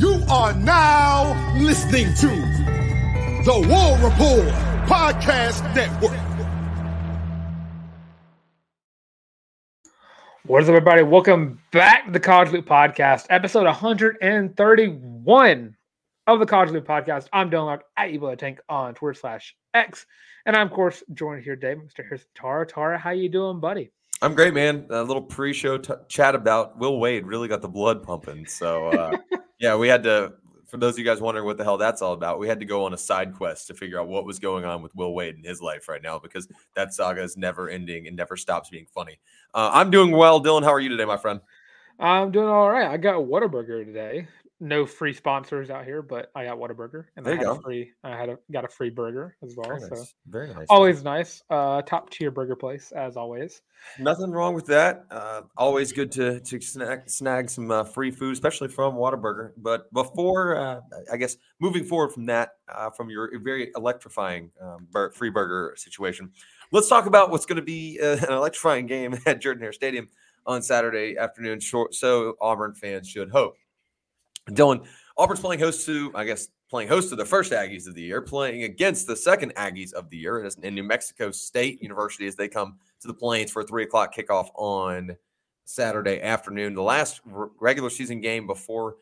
You are now listening to the War Report Podcast Network. What is up, everybody? Welcome back to the College Loop Podcast, episode 131 of the College Loop Podcast. I'm Dylan Larck at Ebola Tank on Twitter slash X. And I'm, of course, joined here today, Mr. Harrison Tarr. Tarr, how you doing, buddy? I'm great, man. A little pre-show t- chat about Will Wade really got the blood pumping. So, uh, yeah, we had to. For those of you guys wondering what the hell that's all about, we had to go on a side quest to figure out what was going on with Will Wade in his life right now because that saga is never ending and never stops being funny. Uh, I'm doing well, Dylan. How are you today, my friend? I'm doing all right. I got a Whataburger today. No free sponsors out here, but I got Whataburger, and There I had a go. free. I had a got a free burger as well. Very So nice. Very nice. always nice. Uh, top tier burger place as always. Nothing wrong with that. Uh, always good to to snag, snag some uh, free food, especially from Whataburger. But before, uh, I guess, moving forward from that, uh, from your very electrifying um, bur- free burger situation, let's talk about what's going to be uh, an electrifying game at Jordan Hare Stadium on Saturday afternoon. Short, so Auburn fans should hope. Dylan, Auburn's playing host to, I guess, playing host to the first Aggies of the year, playing against the second Aggies of the year in New Mexico State University as they come to the Plains for a three o'clock kickoff on Saturday afternoon. The last regular season game before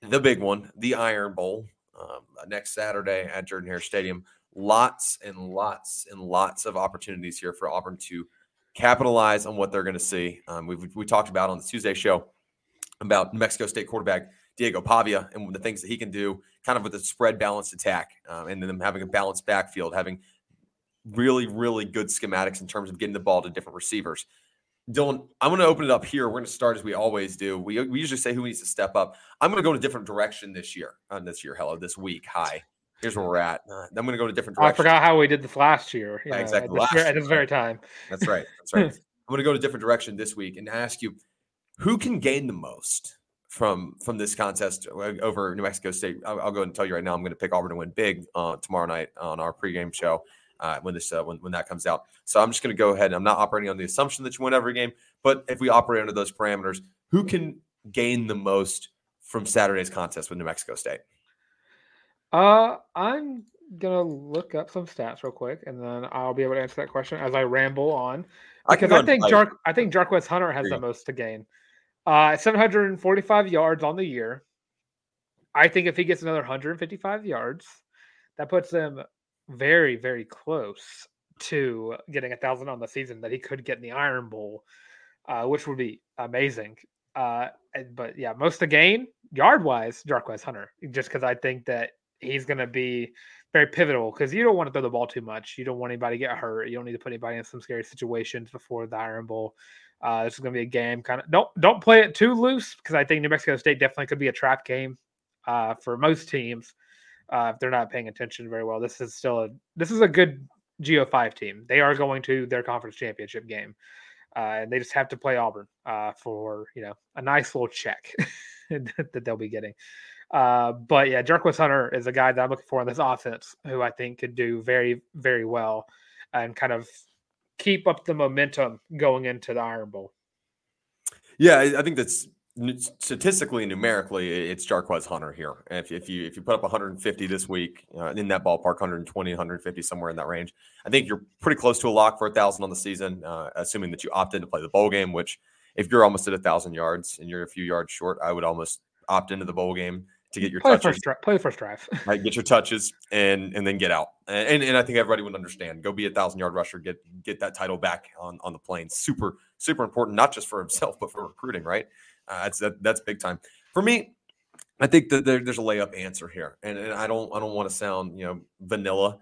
the big one, the Iron Bowl, um, next Saturday at Jordan Hare Stadium. Lots and lots and lots of opportunities here for Auburn to capitalize on what they're going to see. Um, we've, we talked about on the Tuesday show about New Mexico State quarterback Diego Pavia and the things that he can do, kind of with a spread balanced attack, um, and then them having a balanced backfield, having really, really good schematics in terms of getting the ball to different receivers. Dylan, I'm going to open it up here. We're going to start as we always do. We, we usually say who needs to step up. I'm going to go in a different direction this year. Uh, this year, hello, this week. Hi. Here's where we're at. Uh, I'm going to go in a different I forgot how we did this last year. Yeah, exactly, At this, last very- at this very time. That's right. That's right. I'm going to go in a different direction this week and ask you who can gain the most from from this contest uh, over New Mexico State. I'll, I'll go ahead and tell you right now. I'm going to pick Auburn to win big uh, tomorrow night on our pregame show uh, when this uh, when, when that comes out. So I'm just going to go ahead. And I'm not operating on the assumption that you win every game, but if we operate under those parameters, who can gain the most from Saturday's contest with New Mexico State? Uh, I'm gonna look up some stats real quick, and then I'll be able to answer that question as I ramble on. Because go I, think. Jark, I think Jarquez Hunter has the most to gain. Uh, 745 yards on the year. I think if he gets another 155 yards, that puts him very, very close to getting a thousand on the season that he could get in the Iron Bowl, uh, which would be amazing. Uh, but yeah, most to gain yard wise, Jarquez Hunter, just because I think that he's going to be very pivotal because you don't want to throw the ball too much. You don't want anybody to get hurt. You don't need to put anybody in some scary situations before the Iron Bowl. Uh, this is going to be a game kind of don't don't play it too loose because I think New Mexico State definitely could be a trap game uh, for most teams uh, if they're not paying attention very well. This is still a this is a good Go5 team. They are going to their conference championship game. uh, and they just have to play Auburn uh, for you know a nice little check that they'll be getting. Uh, but yeah, Jarquez Hunter is a guy that I'm looking for in this offense, who I think could do very, very well and kind of keep up the momentum going into the Iron Bowl. Yeah, I think that's statistically, numerically, it's Jarquez Hunter here. If, if you if you put up 150 this week uh, in that ballpark, 120, 150, somewhere in that range, I think you're pretty close to a lock for a thousand on the season, uh, assuming that you opt in to play the bowl game. Which, if you're almost at a thousand yards and you're a few yards short, I would almost opt into the bowl game to get your play touches. First, play the first drive. right, get your touches and and then get out. And and I think everybody would understand. Go be a thousand yard rusher. Get get that title back on on the plane. Super super important, not just for himself but for recruiting. Right. Uh, that's that, that's big time for me. I think that there, there's a layup answer here, and, and I don't I don't want to sound you know vanilla,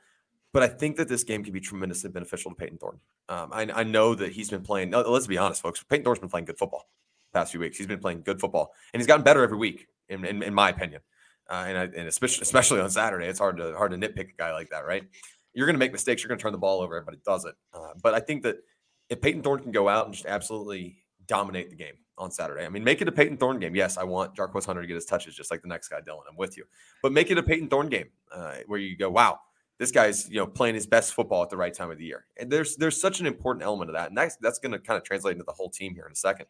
but I think that this game can be tremendously beneficial to Payton Thorne. Um, I, I know that he's been playing. Let's be honest, folks. Payton Thorne's been playing good football past few weeks. He's been playing good football, and he's gotten better every week, in, in, in my opinion. Uh, and I, and especially especially on Saturday, it's hard to hard to nitpick a guy like that, right? You're going to make mistakes. You're going to turn the ball over. Everybody does it. Uh, but I think that if Payton Thorne can go out and just absolutely dominate the game on Saturday. I mean, make it a Payton Thorne game. Yes, I want Jarquez Hunter to get his touches just like the next guy, Dylan. I'm with you. But make it a Payton Thorne game uh, where you go, wow, this guy's you know playing his best football at the right time of the year. And there's there's such an important element of that, and that's that's going to kind of translate into the whole team here in a second.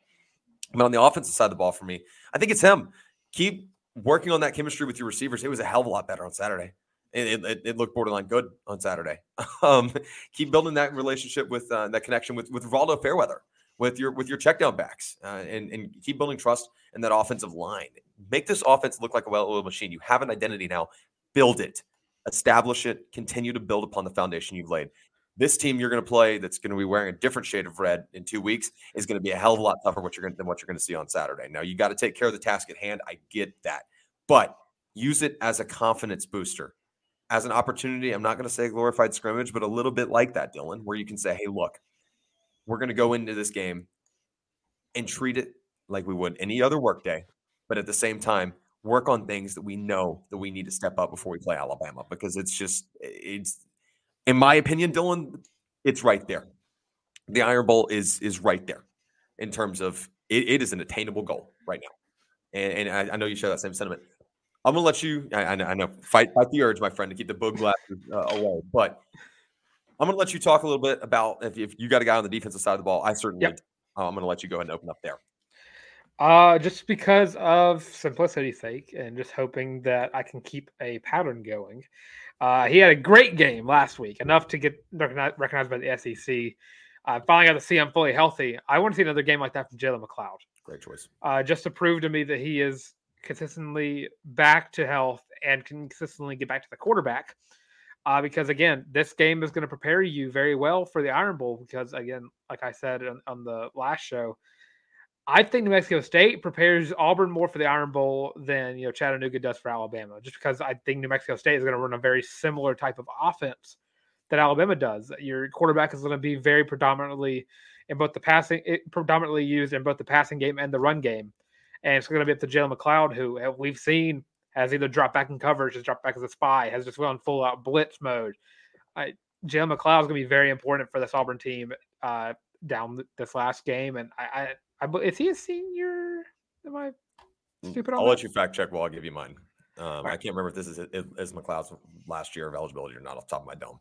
But on the offensive side of the ball for me, I think it's him. Keep working on that chemistry with your receivers. It was a hell of a lot better on Saturday. It, it, it looked borderline good on Saturday. Um, keep building that relationship with uh, that connection with with Rivaldo Fairweather with your with your checkdown backs uh, and and keep building trust in that offensive line. Make this offense look like a well-oiled machine. You have an identity now. Build it, establish it, continue to build upon the foundation you've laid. This team you're going to play that's going to be wearing a different shade of red in two weeks is going to be a hell of a lot tougher what to, than what you're going to see on Saturday. Now you got to take care of the task at hand. I get that, but use it as a confidence booster, as an opportunity. I'm not going to say glorified scrimmage, but a little bit like that, Dylan, where you can say, "Hey, look, we're going to go into this game and treat it like we would any other workday, but at the same time, work on things that we know that we need to step up before we play Alabama because it's just it's in my opinion, Dylan, it's right there. The Iron Bowl is is right there in terms of it, it is an attainable goal right now, and, and I, I, know you share that same sentiment. I'm gonna let you. I, I know fight fight the urge, my friend, to keep the bug glasses uh, away, but I'm going to let you talk a little bit about if, if you got a guy on the defensive side of the ball. I certainly. Yep. Uh, I'm going to let you go ahead and open up there. Uh, just because of simplicity's sake, and just hoping that I can keep a pattern going. Uh, he had a great game last week, enough to get recognized by the SEC. Uh, finally got to see him fully healthy. I want to see another game like that from Jalen McLeod. Great choice. Uh, just to prove to me that he is consistently back to health and can consistently get back to the quarterback uh, because again, this game is going to prepare you very well for the Iron Bowl. Because again, like I said on, on, the last show, I think New Mexico State prepares Auburn more for the Iron Bowl than you know Chattanooga does for Alabama. Just because I think New Mexico State is going to run a very similar type of offense that Alabama does. Your quarterback is going to be very predominantly in both the passing, it, predominantly used in both the passing game and the run game, and it's going to be up to Jalen McLeod, who we've seen has either dropped back in coverage, has dropped back as a spy, has just gone full out blitz mode. I, Jalen McLeod is going to be very important for this Auburn team uh, down this last game. And I, I, I, is he a senior? Am I mm, stupid? I'll that? let you fact check while I give you mine. Um, right. I can't remember if this is is McLeod's last year of eligibility or not off the top of my dome.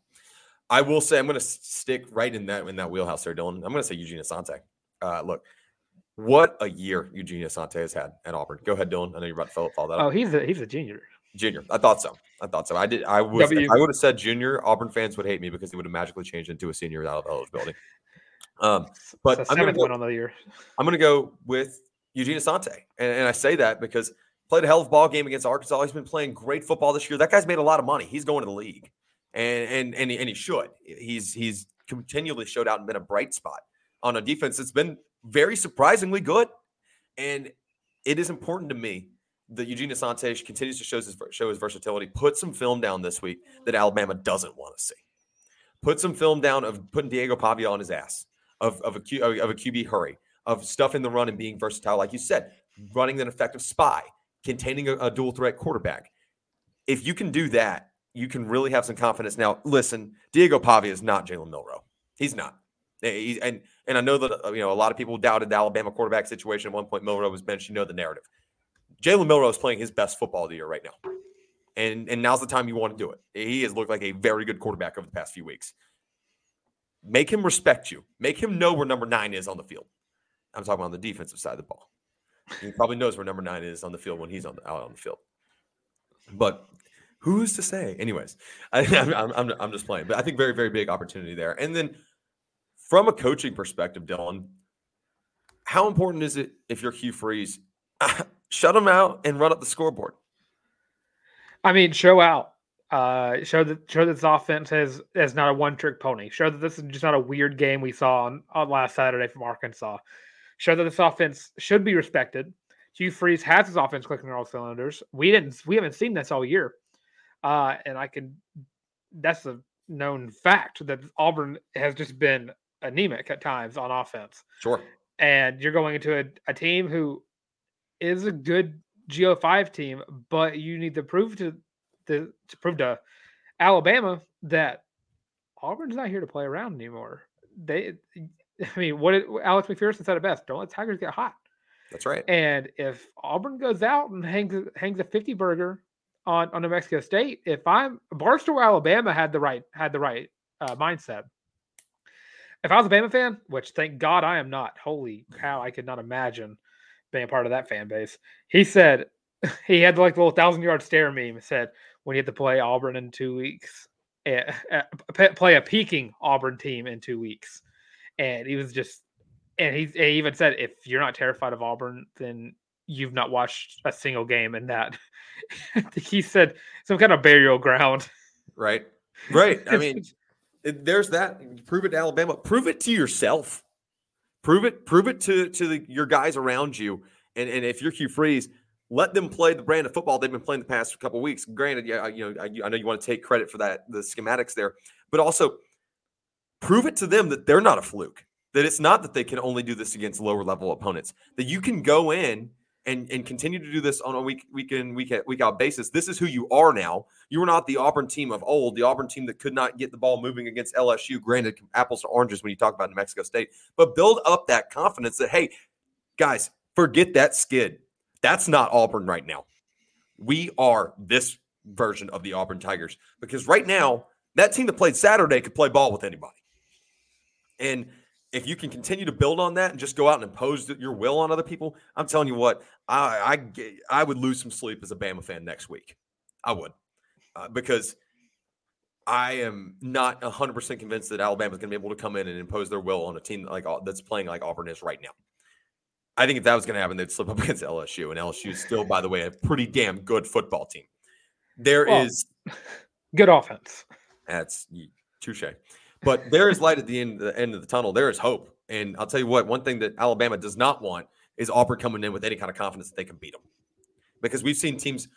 I will say I'm going to stick right in that in that wheelhouse there, Dylan. I'm going to say Eugene Asante. Uh, look, what a year Eugene Asante has had at Auburn. Go ahead, Dylan. I know you're about to follow, follow that. Oh, up. he's a he's a junior. Junior. I thought so. I thought so. I did. I was. w. I would have said junior. Auburn fans would hate me because they would have magically changed into a senior without eligibility. Um, but I'm going to go on the year. I'm going to go with Eugene Asante, and, and I say that because played a hell of a ball game against Arkansas. He's been playing great football this year. That guy's made a lot of money. He's going to the league, and and and he, and he should. He's he's continually showed out and been a bright spot on a defense that's been very surprisingly good. And it is important to me that Eugene Asante continues to show his, show his versatility. Put some film down this week that Alabama doesn't want to see. Put some film down of putting Diego Pavia on his ass, of, of, a, Q, of a QB hurry, of stuff in the run and being versatile, like you said, running an effective spy, containing a, a dual threat quarterback. If you can do that, you can really have some confidence. Now, listen, Diego Pavia is not Jalen Milroe. He's not. He, and And I know that uh, you know a lot of people doubted the Alabama quarterback situation at one point. Milroe was benched. You know the narrative. Jalen Milroe is playing his best football of the year right now, and and now's the time you want to do it. He has looked like a very good quarterback over the past few weeks. Make him respect you. Make him know where number nine is on the field. I'm talking on the defensive side of the ball. He probably knows where number nine is on the field when he's on the, out on the field. But who's to say? Anyways, I, am I'm, I'm just playing. But I think very, very big opportunity there. And then from a coaching perspective, Dylan, how important is it if you're Hugh Freeze? Shut him out and run up the scoreboard. I mean, show out. Uh, show that show that this offense is is not a one trick pony. Show that this is just not a weird game we saw on, on last Saturday from Arkansas. Show that this offense should be respected. Hugh Freeze has his offense clicking on all cylinders. We didn't we haven't seen this all year. Uh, and I can that's a known fact that Auburn has just been anemic at times on offense. Sure. And you're going into a, a team who is a good Go5 team, but you need to prove to to, to prove to Alabama that Auburn's not here to play around anymore. They, I mean, what did, Alex McPherson said it best: "Don't let Tigers get hot." That's right. And if Auburn goes out and hangs hangs a fifty burger on on New Mexico State, if I'm Barstool, Alabama had the right had the right uh, mindset. If I was a Bama fan, which thank God I am not, holy cow, I could not imagine being a part of that fan base. He said he had like the little thousand yard stare meme. Said when you have to play Auburn in two weeks, uh, play a peaking Auburn team in two weeks, and he was just, and he, he even said if you're not terrified of Auburn, then you've not watched a single game in that. he said some kind of burial ground. Right. Right. I mean, there's that. Prove it to Alabama. Prove it to yourself. Prove it. Prove it to to the, your guys around you. And and if you're Hugh Freeze, let them play the brand of football they've been playing the past couple weeks. Granted, yeah, you know, I, I know you want to take credit for that, the schematics there, but also prove it to them that they're not a fluke. That it's not that they can only do this against lower level opponents. That you can go in and and continue to do this on a week week in week out, week out basis. This is who you are now. You are not the Auburn team of old, the Auburn team that could not get the ball moving against LSU. Granted, apples to oranges when you talk about New Mexico State, but build up that confidence that hey, guys, forget that skid. That's not Auburn right now. We are this version of the Auburn Tigers because right now that team that played Saturday could play ball with anybody, and if you can continue to build on that and just go out and impose your will on other people, I'm telling you what, I I, I would lose some sleep as a Bama fan next week. I would, uh, because I am not 100 percent convinced that Alabama is going to be able to come in and impose their will on a team like that's playing like Auburn is right now. I think if that was going to happen, they'd slip up against LSU, and LSU is still, by the way, a pretty damn good football team. There well, is good offense. That's touche. But there is light at the end, the end of the tunnel. There is hope. And I'll tell you what, one thing that Alabama does not want is Auburn coming in with any kind of confidence that they can beat them. Because we've seen teams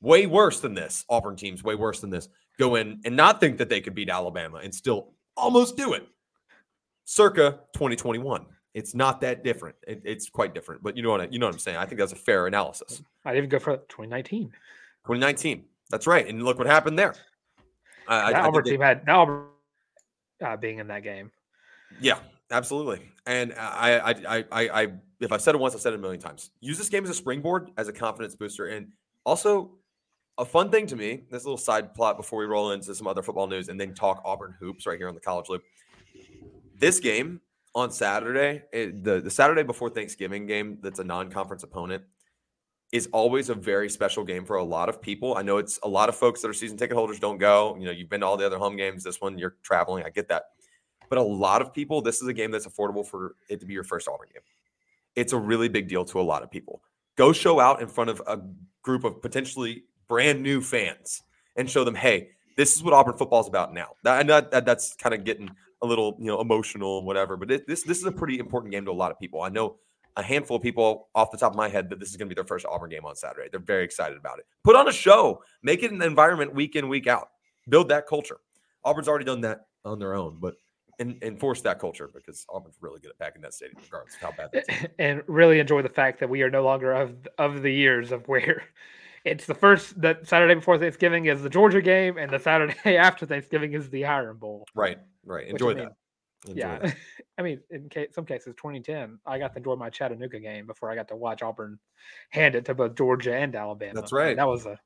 way worse than this, Auburn teams way worse than this, go in and not think that they could beat Alabama and still almost do it. Circa 2021. It's not that different. It, it's quite different, but you know what I, you know what I'm saying. I think that's a fair analysis. I'd even go for 2019. 2019. That's right. And look what happened there. that I, Auburn team had now Auburn uh, being in that game. Yeah, absolutely. And I, I, I, I, I, if I've said it once, I've said it a million times. Use this game as a springboard, as a confidence booster, and also a fun thing to me. This little side plot before we roll into some other football news, and then talk Auburn hoops right here on the College Loop. This game on Saturday, it, the the Saturday before Thanksgiving game, that's a non-conference opponent is always a very special game for a lot of people. I know it's a lot of folks that are season ticket holders don't go. You know, you've been to all the other home games. This one, you're traveling. I get that. But a lot of people, this is a game that's affordable for it to be your first Auburn game. It's a really big deal to a lot of people. Go show out in front of a group of potentially brand new fans and show them, hey, this is what Auburn football is about now. That, that, that that's kind of getting a little, you know, emotional and whatever. But it, this this is a pretty important game to a lot of people. I know a handful of people off the top of my head that this is going to be their first Auburn game on Saturday. They're very excited about it. Put on a show, make it an environment week in, week out, build that culture. Auburn's already done that on their own, but and enforce that culture because Auburn's really good at packing that stadium, regardless of how bad. That and really enjoy the fact that we are no longer of of the years of where it's the first that Saturday before Thanksgiving is the Georgia game, and the Saturday after Thanksgiving is the Iron Bowl. Right, right. Enjoy that. Mean? Enjoy yeah. that. I mean, in case, some cases, 2010, I got to enjoy my Chattanooga game before I got to watch Auburn hand it to both Georgia and Alabama. That's And right. That was a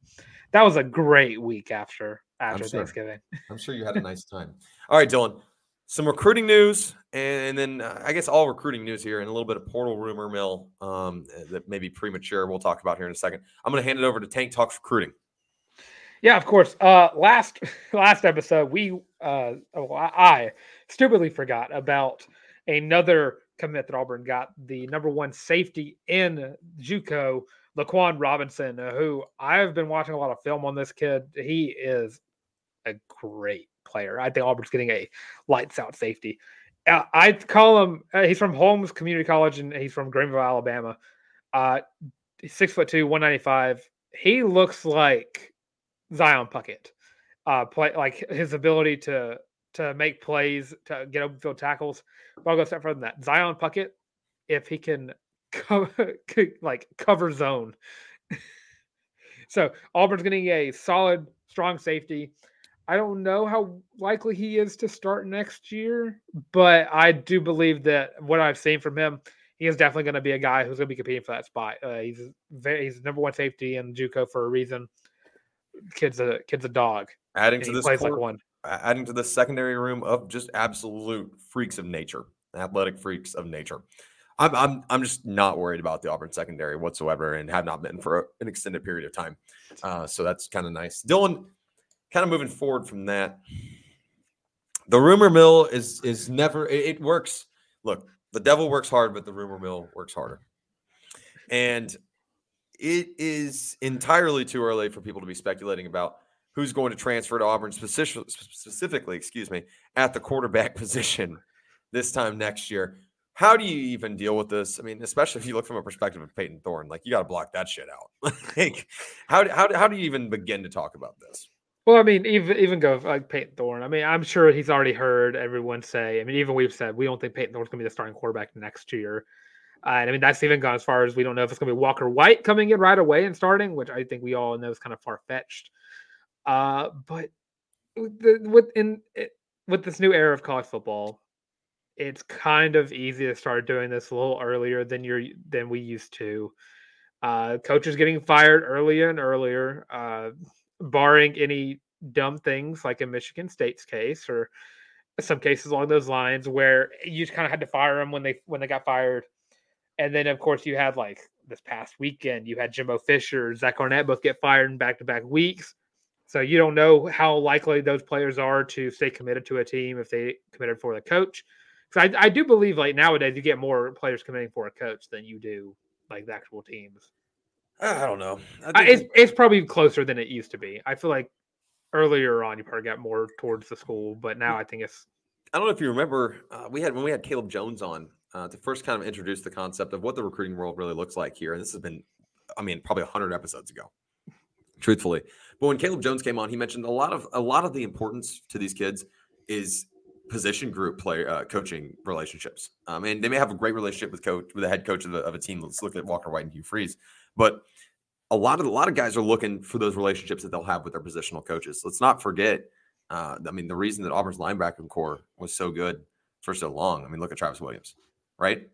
that was a great week after after sure. Thanksgiving. I'm sure you had a nice time. All right, Dylan. Some recruiting news, and then uh, I guess all recruiting news here, and a little bit of portal rumor mill um, that may be premature. We'll talk about here in a second. I'm going to hand it over to Tank Talks Recruiting. Yeah, of course. Uh, last last episode, we uh, oh, I, I stupidly forgot about another commit that Auburn got the number one safety in JUCO, Laquan Robinson, uh, who I've been watching a lot of film on this kid. He is a great player. I think Auburn's getting a lights out safety. Uh, I call him. Uh, he's from Holmes Community College and he's from Greenville, Alabama. Uh, six foot two, one ninety five. He looks like Zion Puckett. Uh, play like his ability to to make plays to get open field tackles. But I'll go step further than that. Zion Puckett, if he can co- like cover zone. so Auburn's getting a solid, strong safety. I don't know how likely he is to start next year, but I do believe that what I've seen from him, he is definitely going to be a guy who's going to be competing for that spot. Uh, he's very, he's number one safety in JUCO for a reason. Kid's a kid's a dog. Adding to this, plays like one. adding to the secondary room of just absolute freaks of nature, athletic freaks of nature. I'm I'm I'm just not worried about the Auburn secondary whatsoever, and have not been for an extended period of time. Uh, so that's kind of nice. Dylan, kind of moving forward from that, the rumor mill is is never it, it works. Look, the devil works hard, but the rumor mill works harder, and it is entirely too early for people to be speculating about who's going to transfer to Auburn specific, specifically, excuse me, at the quarterback position this time next year. How do you even deal with this? I mean, especially if you look from a perspective of Payton Thorne, like you got to block that shit out. like, how, how, how do you even begin to talk about this? Well, I mean, even even go like Payton Thorne. I mean, I'm sure he's already heard everyone say. I mean, even we've said we don't think Payton Thorne's going to be the starting quarterback next year. Uh, and I mean, that's even gone as far as we don't know if it's going to be Walker White coming in right away and starting, which I think we all know is kind of far fetched. Uh, but with the, with in it, with this new era of college football, it's kind of easy to start doing this a little earlier than you're than we used to. Uh, coaches getting fired earlier and earlier, uh, barring any dumb things like in Michigan State's case or some cases along those lines where you kind of had to fire them when they when they got fired. And then of course you had like this past weekend, you had Jimbo Fisher, Zach Arnett both get fired in back to back weeks. So you don't know how likely those players are to stay committed to a team if they committed for the coach. Because I, I do believe like nowadays you get more players committing for a coach than you do like the actual teams. I don't know. I, it's it's probably closer than it used to be. I feel like earlier on you probably got more towards the school, but now I think it's I don't know if you remember, uh, we had when we had Caleb Jones on uh, to first kind of introduce the concept of what the recruiting world really looks like here. And this has been, I mean, probably hundred episodes ago, truthfully. But when Caleb Jones came on, he mentioned a lot of a lot of the importance to these kids is position group player uh, coaching relationships. Um, and they may have a great relationship with coach with the head coach of, the, of a team. Let's look at Walker White and Hugh Freeze, but a lot of a lot of guys are looking for those relationships that they'll have with their positional coaches. Let's not forget. Uh, I mean, the reason that Auburn's linebacking core was so good for so long. I mean, look at Travis Williams, right?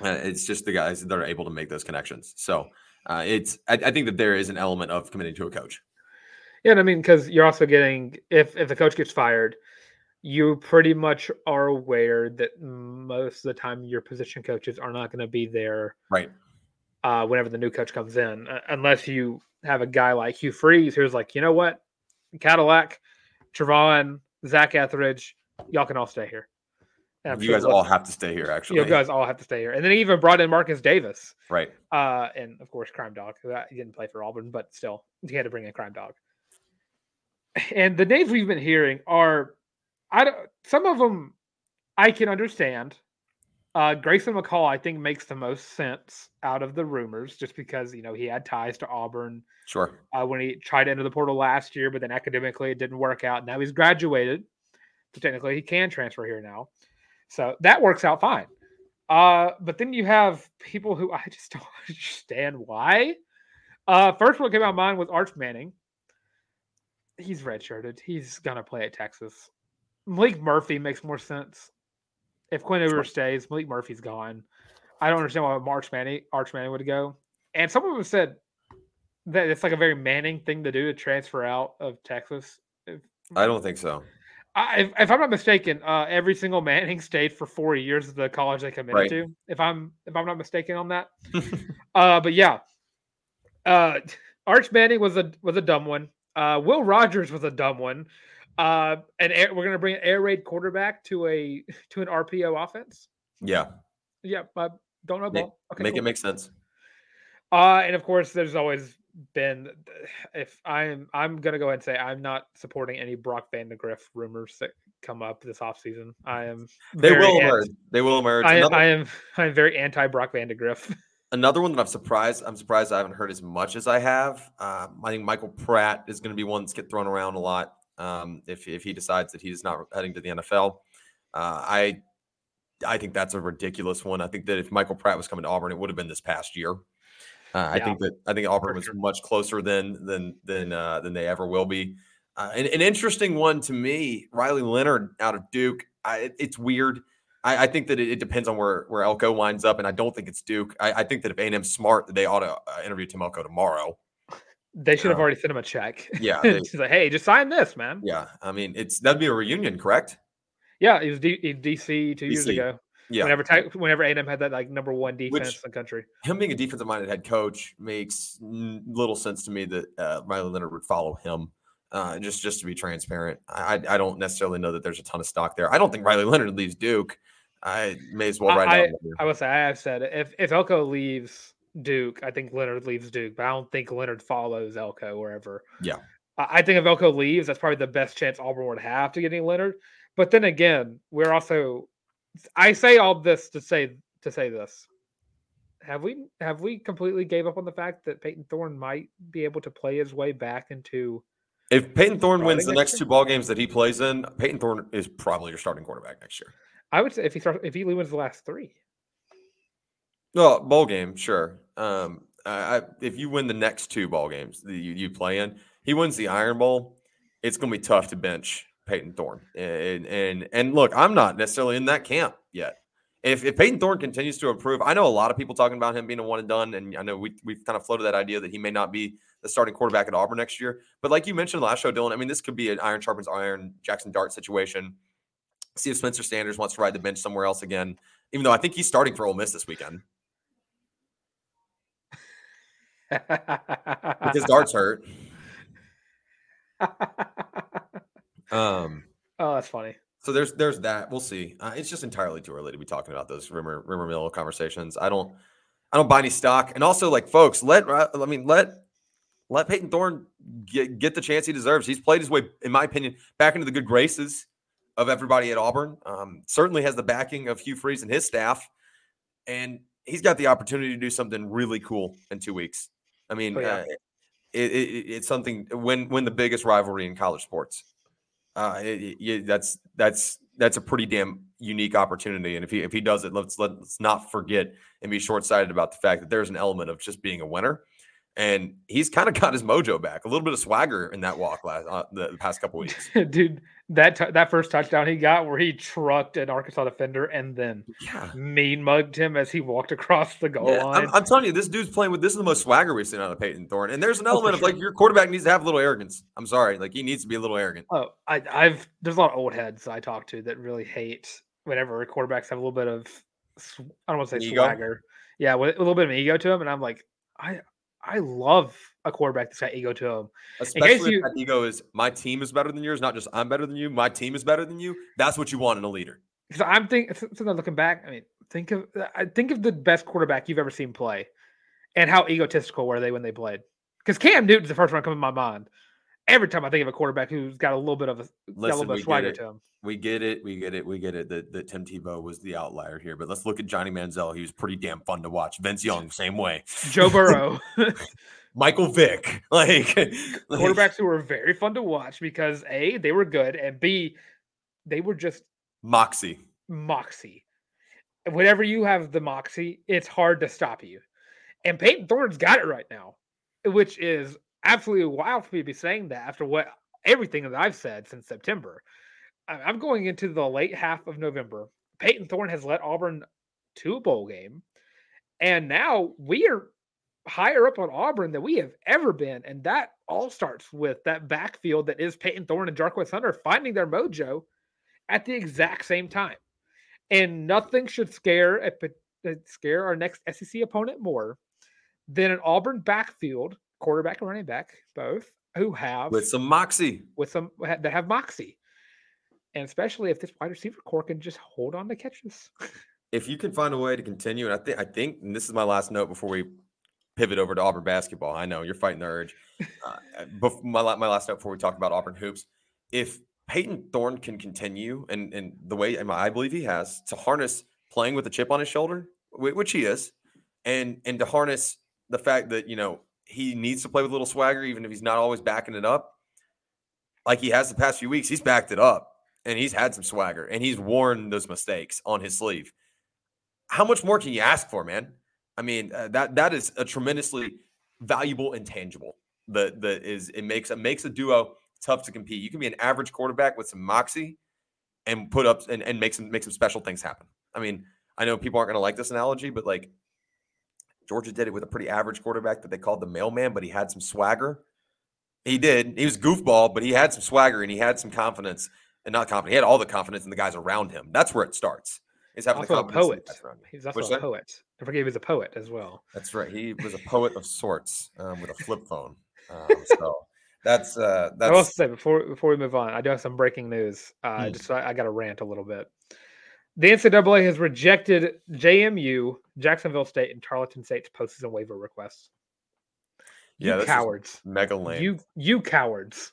Uh, it's just the guys that are able to make those connections. So uh, it's I, I think that there is an element of committing to a coach. yeah. And I mean, because you're also getting if if the coach gets fired, you pretty much are aware that most of the time your position coaches are not going to be there Right. uh, whenever the new coach comes in, uh, unless you have a guy like Hugh Freeze who's like, you know what, Cadillac, Trovon, Zac Etheridge, y'all can all stay here. And I'm You sure guys all have to stay here, actually. you guys all have to stay here. And then he even brought in Marcus Davis, Right. uh, and of course Crime Dog. He didn't play for Auburn, but still he had to bring in Crime Dog. And the names we've been hearing are, I don't. Some of them I can understand. Uh, Grayson McCall, I think, makes the most sense out of the rumors, just because you know he had ties to Auburn Sure. uh, when he tried to enter the portal last year, but then academically it didn't work out. Now he's graduated, so technically he can transfer here now, so that works out fine. Uh, but then you have people who I just don't understand why. Uh, first one that came out of mind was Arch Manning. He's redshirted. He's gonna play at Texas. Maalik Murphy makes more sense. If Quinn Ewers stays, Maalik Murphy's gone. I don't understand why March Manning, Arch Manning would go. And some of them said that it's like a very Manning thing to do to transfer out of Texas. I don't think so. I, if, if I'm not mistaken, uh, every single Manning stayed for four years at the college they committed Right. to. If I'm if I'm not mistaken on that, uh, but yeah, uh, Arch Manning was a was a dumb one. Uh, Will Rogers was a dumb one. Uh, and air, we're gonna bring an air raid quarterback to a to an RPO offense. Yeah, Yeah, don't know Make- ball. Okay, make cool. it make sense. Uh, and of course, there's always been. If I'm, I'm gonna go ahead and say I'm not supporting any Brock Vandegrift rumors that come up this offseason. I am. They will ant- emerge. They will emerge. I, Another, I am. I'm very anti Brock Vandegrift. another one that I'm surprised. I'm surprised I haven't heard as much as I have. Um, I think Michael Pratt is going to be one that's get thrown around a lot. Um, if if he decides that he's not heading to the NFL, uh, I I think that's a ridiculous one. I think that if Michael Pratt was coming to Auburn, it would have been this past year. Uh, I think that I think Auburn was much closer than than than uh, than they ever will be. Uh, an, an interesting one to me, Riley Leonard out of Duke. I, it's weird. I, I think that it, it depends on where where Elko winds up, and I don't think it's Duke. I, I think that if A&M's smart, that they ought to uh, interview Tim Elko tomorrow. They should have Uh, already sent him a check. Yeah, they- She's like, hey, just sign this, man. yeah. I mean, it's that'd be a reunion, correct? Yeah, he was D- DC two years ago. Yeah. Whenever whenever A&M had that like number one defense in the country. him being a defensive minded head coach makes little sense to me that uh, Riley Leonard would follow him. Uh, just just to be transparent, I I I don't necessarily know that there's a ton of stock there. I don't think Riley Leonard leaves Duke. I may as well write I- down. here. I would say I have said it. if if Elko leaves Duke, I think Leonard leaves Duke, but I don't think Leonard follows Elko wherever. Yeah. I I think if Elko leaves, that's probably the best chance Auburn would have to getting Leonard. But then again, we're also I say all this to say to say this. Have we have we completely gave up on the fact that Payton Thorne might be able to play his way back into If Payton Thorne wins the next year? two ball games that he plays in, Payton Thorne is probably your starting quarterback next year. I would say if he starts if he wins the last three. Well, bowl game, sure. Um, I, I, if you win the next two ball games that you, you play in, he wins the Iron Bowl. It's going to be tough to bench Payton Thorne. And, and and look, I'm not necessarily in that camp yet. If, if Payton Thorne continues to improve, I know a lot of people talking about him being a one and done, and I know we we've kind of floated that idea that he may not be the starting quarterback at Auburn next year. But like you mentioned last show, Dylan, I mean, this could be an iron sharpens iron, Jackson Dart situation. See if Spencer Sanders wants to ride the bench somewhere else again. Even though I think he's starting for Ole Miss this weekend because Dart's hurt. Um, oh, that's funny. so there's there's that. We'll see. Uh, it's just entirely too early to be talking about those rumor rumor mill conversations. I don't I don't buy any stock. And also, like folks, let Ri- I mean let let Payton Thorne get get the chance he deserves. He's played his way, in my opinion, back into the good graces of everybody at Auburn. Um, certainly has the backing of Hugh Freeze and his staff, and he's got the opportunity to do something really cool in two weeks. I mean, Oh, yeah. uh, it, it, it's something when when the biggest rivalry in college sports. Uh, it, it- that's that's that's a pretty damn unique opportunity, and if he if he does it, let's let's not forget and be short sighted about the fact that there's an element of just being a winner, and he's kind of got his mojo back, a little bit of swagger in that walk last uh, the, the past couple weeks. Dude, that tou- that first touchdown he got where he trucked an Arkansas defender and then Yeah. mean mugged him as he walked across the goal Yeah, line. I'm, I'm telling you, this dude's playing with this is the most swagger we've seen out of Payton Thorne, and there's an Oh, element of like your quarterback needs to have a little arrogance. I'm sorry, like he needs to be a little arrogant. oh, I, I've there's a lot of old heads I talk to that really hate whenever quarterbacks have a little bit of I don't want to say Ego? swagger. Yeah, with a little bit of ego to him, and I'm like, I I love a quarterback that's got ego to him. Especially you- if that ego is my team is better than yours, not just I'm better than you. My team is better than you. That's what you want in a leader. Because I'm thinking, since I'm looking back, I mean, think of I think of the best quarterback you've ever seen play, and how egotistical were they when they played? Because Cam Newton's the first one coming to my mind. Every time I think of a quarterback who's got a little bit of a, Listen, bit of swagger to him. We get it. We get it. We get it. That, that Tim Tebow was the outlier here. But let's look at Johnny Manziel. He was pretty damn fun to watch. Vince Young, same way. Joe Burrow, Michael Vick, like, like quarterbacks who were very fun to watch because a they were good and b they were just Moxie. moxie. Whenever you have the moxie, it's hard to stop you. And Payton Thorne's got it right now, which is absolutely wild for me to be saying that after what everything that I've said since September. I'm going into the late half of November Payton Thorne has led Auburn to a bowl game, and now we are higher up on Auburn than we have ever been, and that all starts with that backfield that is Payton Thorne and Jarquez Hunter finding their mojo at the exact same time, and nothing should scare a, uh, scare our next SEC opponent more than an Auburn backfield, quarterback and running back, both who have with some moxie, with some that have moxie, and especially if this wide receiver core can just hold on to catches. if you can find a way to continue, and I think I think, and this is my last note before we pivot over to Auburn basketball. I know you're fighting the urge. Uh, before, my my last note before we talk about Auburn hoops, if Payton Thorne can continue and and the way I believe he has to harness playing with a chip on his shoulder, which he is, and and to harness the fact that you know he needs to play with a little swagger, even if he's not always backing it up. Like he has the past few weeks, he's backed it up and he's had some swagger and he's worn those mistakes on his sleeve. How much more can you ask for, man? I mean, uh, that that is a tremendously valuable intangible. That that is it makes it makes a duo tough to compete. You can be an average quarterback with some moxie and put up and, and make some make some special things happen. I mean, I know people aren't going to like this analogy, but like Georgia did it with a pretty average quarterback that they called the mailman, but he had some swagger. He did. He was goofball, but he had some swagger and he had some confidence, and not confidence. He had all the confidence in the guys around him. That's where it starts. Is having also the a poet. He's also What's a that? poet. I forget he was a poet as well. That's right. He was a poet of sorts um, with a flip phone. Um, so that's uh, that's. I will say before before we move on, I do have some breaking news. Uh, hmm. Just I, I got to rant a little bit. The NCAA has rejected JMU, Jacksonville State, and Tarleton State's postseason waiver requests. You yeah, cowards. Mega lame. You you cowards.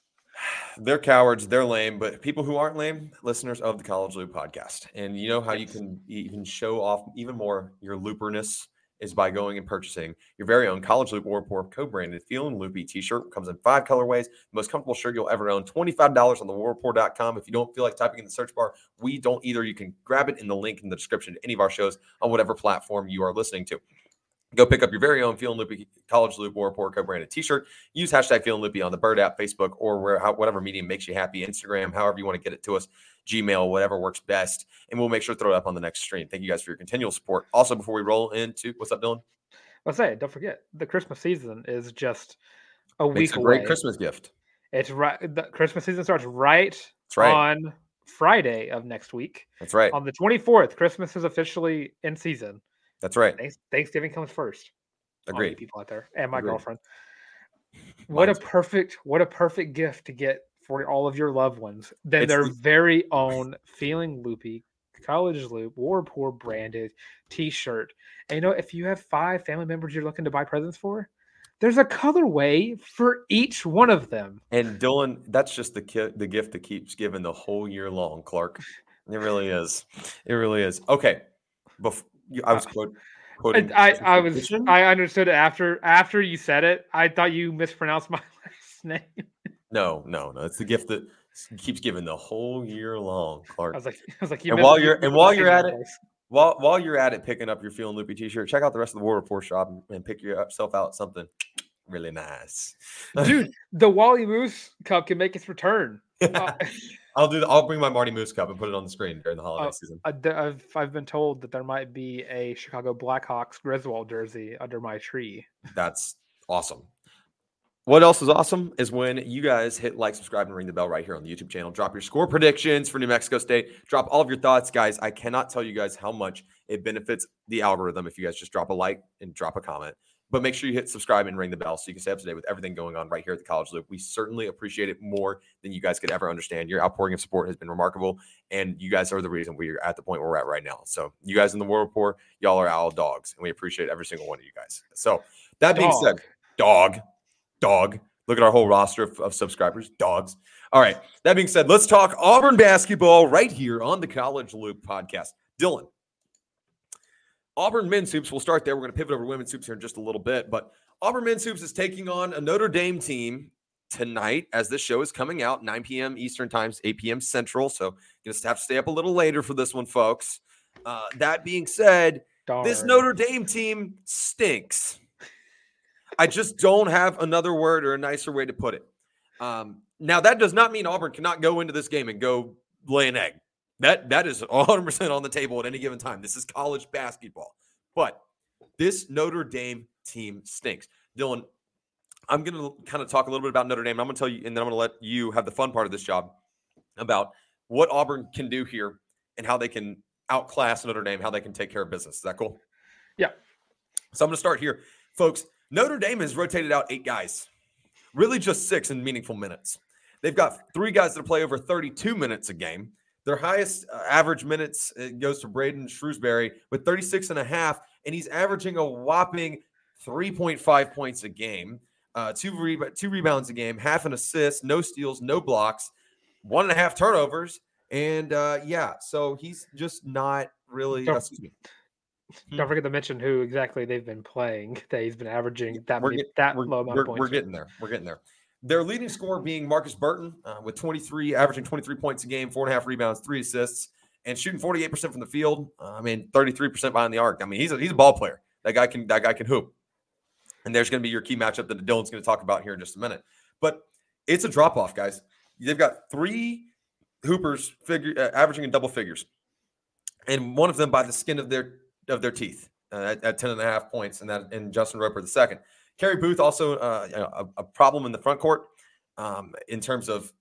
They're cowards. They're lame, but people who aren't lame, listeners of the College Loop podcast, and you know how you can you can show off even more your looperness is by going and purchasing your very own College Loop War Report co-branded Feeling Loopy t-shirt. Comes in five colorways. Most comfortable shirt you'll ever own. $25 on the warreport.com. If you don't feel like typing in the search bar, we don't either. You can grab it in the link in the description to any of our shows on whatever platform you are listening to. Go pick up your very own Feeling Loopy College Loop War Report co-branded t-shirt. Use hashtag Feeling Loopy on the Bird app, Facebook, or where whatever medium makes you happy, Instagram, however you want to get it to us. Gmail, whatever works best. And we'll make sure to throw it up on the next stream. Thank you guys for your continual support. Also, before we roll into what's up, Dylan? I'll say, don't forget, the Christmas season is just a Makes week a away. Great Christmas gift. It's right. The Christmas season starts right, right, on Friday of next week. That's right. On the 24th, Christmas is officially in season. That's right. Thanksgiving comes first. Agreed. People out there and my Agreed. girlfriend. What a perfect, what a perfect gift to get for all of your loved ones than it's their the- very own feeling loopy college loop war poor branded t-shirt. And you know if you have five family members you're looking to buy presents for there's a colorway for each one of them. And dylan that's just the ki- the gift that keeps giving the whole year long clark. It really is. It really is. Okay. Before i uh, was quote, quoting I, I, I was i understood it after after you said it i thought you mispronounced my last name no, no, no. It's the gift that keeps giving the whole year long, Clark. I was like, I was like, and while you're and while you're at it, while while you're at it, picking up your feeling loopy t-shirt, check out the rest of the War Report shop and, and pick yourself out something really nice. Dude, the Wally Moose Cup can make its return. Uh, I'll do. The, I'll bring my Marty Moose cup and put it on the screen during the holiday uh, season. I've I've been told that there might be a Chicago Blackhawks Griswold jersey under my tree. That's awesome. What else is awesome is when you guys hit like, subscribe, and ring the bell right here on the YouTube channel. Drop your score predictions for New Mexico State. Drop all of your thoughts, guys. I cannot tell you guys how much it benefits the algorithm if you guys just drop a like and drop a comment. But make sure you hit subscribe and ring the bell so you can stay up to date with everything going on right here at the College Loop. We certainly appreciate it more than you guys could ever understand. Your outpouring of support has been remarkable, and you guys are the reason we're at the point where we're at right now. So, you guys in the War Report, y'all are our dogs, and we appreciate every single one of you guys. So, that being dog. said, dog dog. Look at our whole roster of, of, subscribers, dogs. All right. That being said, let's talk Auburn basketball right here on the College Loop podcast. Dylan, Auburn men's hoops. We'll start there. We're going to pivot over women's hoops here in just a little bit. But Auburn men's hoops is taking on a Notre Dame team tonight as this show is coming out 9 p.m. Eastern times, 8 p.m. Central. So you just have to stay up a little later for this one, folks. Uh, that being said, Darn. this Notre Dame team stinks. I just don't have another word or a nicer way to put it. Um, now, that does not mean Auburn cannot go into this game and go lay an egg. That that is 100% on the table at any given time. This is college basketball. But this Notre Dame team stinks. Dylan, I'm going to kind of talk a little bit about Notre Dame. I'm going to tell you, and then I'm going to let you have the fun part of this job about what Auburn can do here and how they can outclass Notre Dame, how they can take care of business. Is that cool? Yeah. So I'm going to start here. Folks, Notre Dame has rotated out eight guys, really just six in meaningful minutes. They've got three guys that play over 32 minutes a game. Their highest uh, average minutes uh, goes to Braeden Shrewsberry with 36 and a half, and he's averaging a whopping 3.5 points a game, uh, two, re- two rebounds a game, half an assist, no steals, no blocks, one and a half turnovers. And uh, yeah, so he's just not really. Excuse me. Don't forget to mention who exactly they've been playing. That he's been averaging that We're get- that we're, low amount we're, of points. we're getting there. We're getting there. Their leading scorer being Markus Burton uh, with 23, averaging 23 points a game, four and a half rebounds, three assists, and shooting 48% from the field. Uh, I mean, 33% behind the arc. I mean, he's a, he's a ball player. That guy can that guy can hoop. And there's going to be your key matchup that Dylan's going to talk about here in just a minute. But it's a drop off, guys. They've got three hoopers figure uh, averaging in double figures, and one of them by the skin of their of their teeth uh, at, at 10 and a half points, and that and Justin Roper the second. Kerry Booth also uh, a, a problem in the front court um, in terms of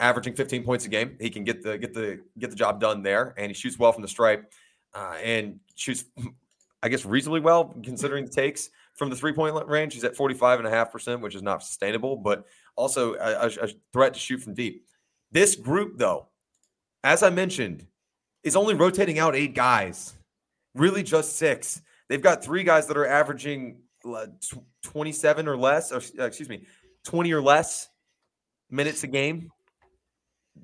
averaging 15 points a game. He can get the get the get the job done there, and he shoots well from the stripe, uh, and shoots, I guess, reasonably well considering the takes from the three point range. He's at 45 and a half percent, which is not sustainable, but also a, a threat to shoot from deep. This group, though, as I mentioned, is only rotating out eight guys, really just six. They've got three guys that are averaging uh, 27 or less, or uh, excuse me, 20 or less minutes a game.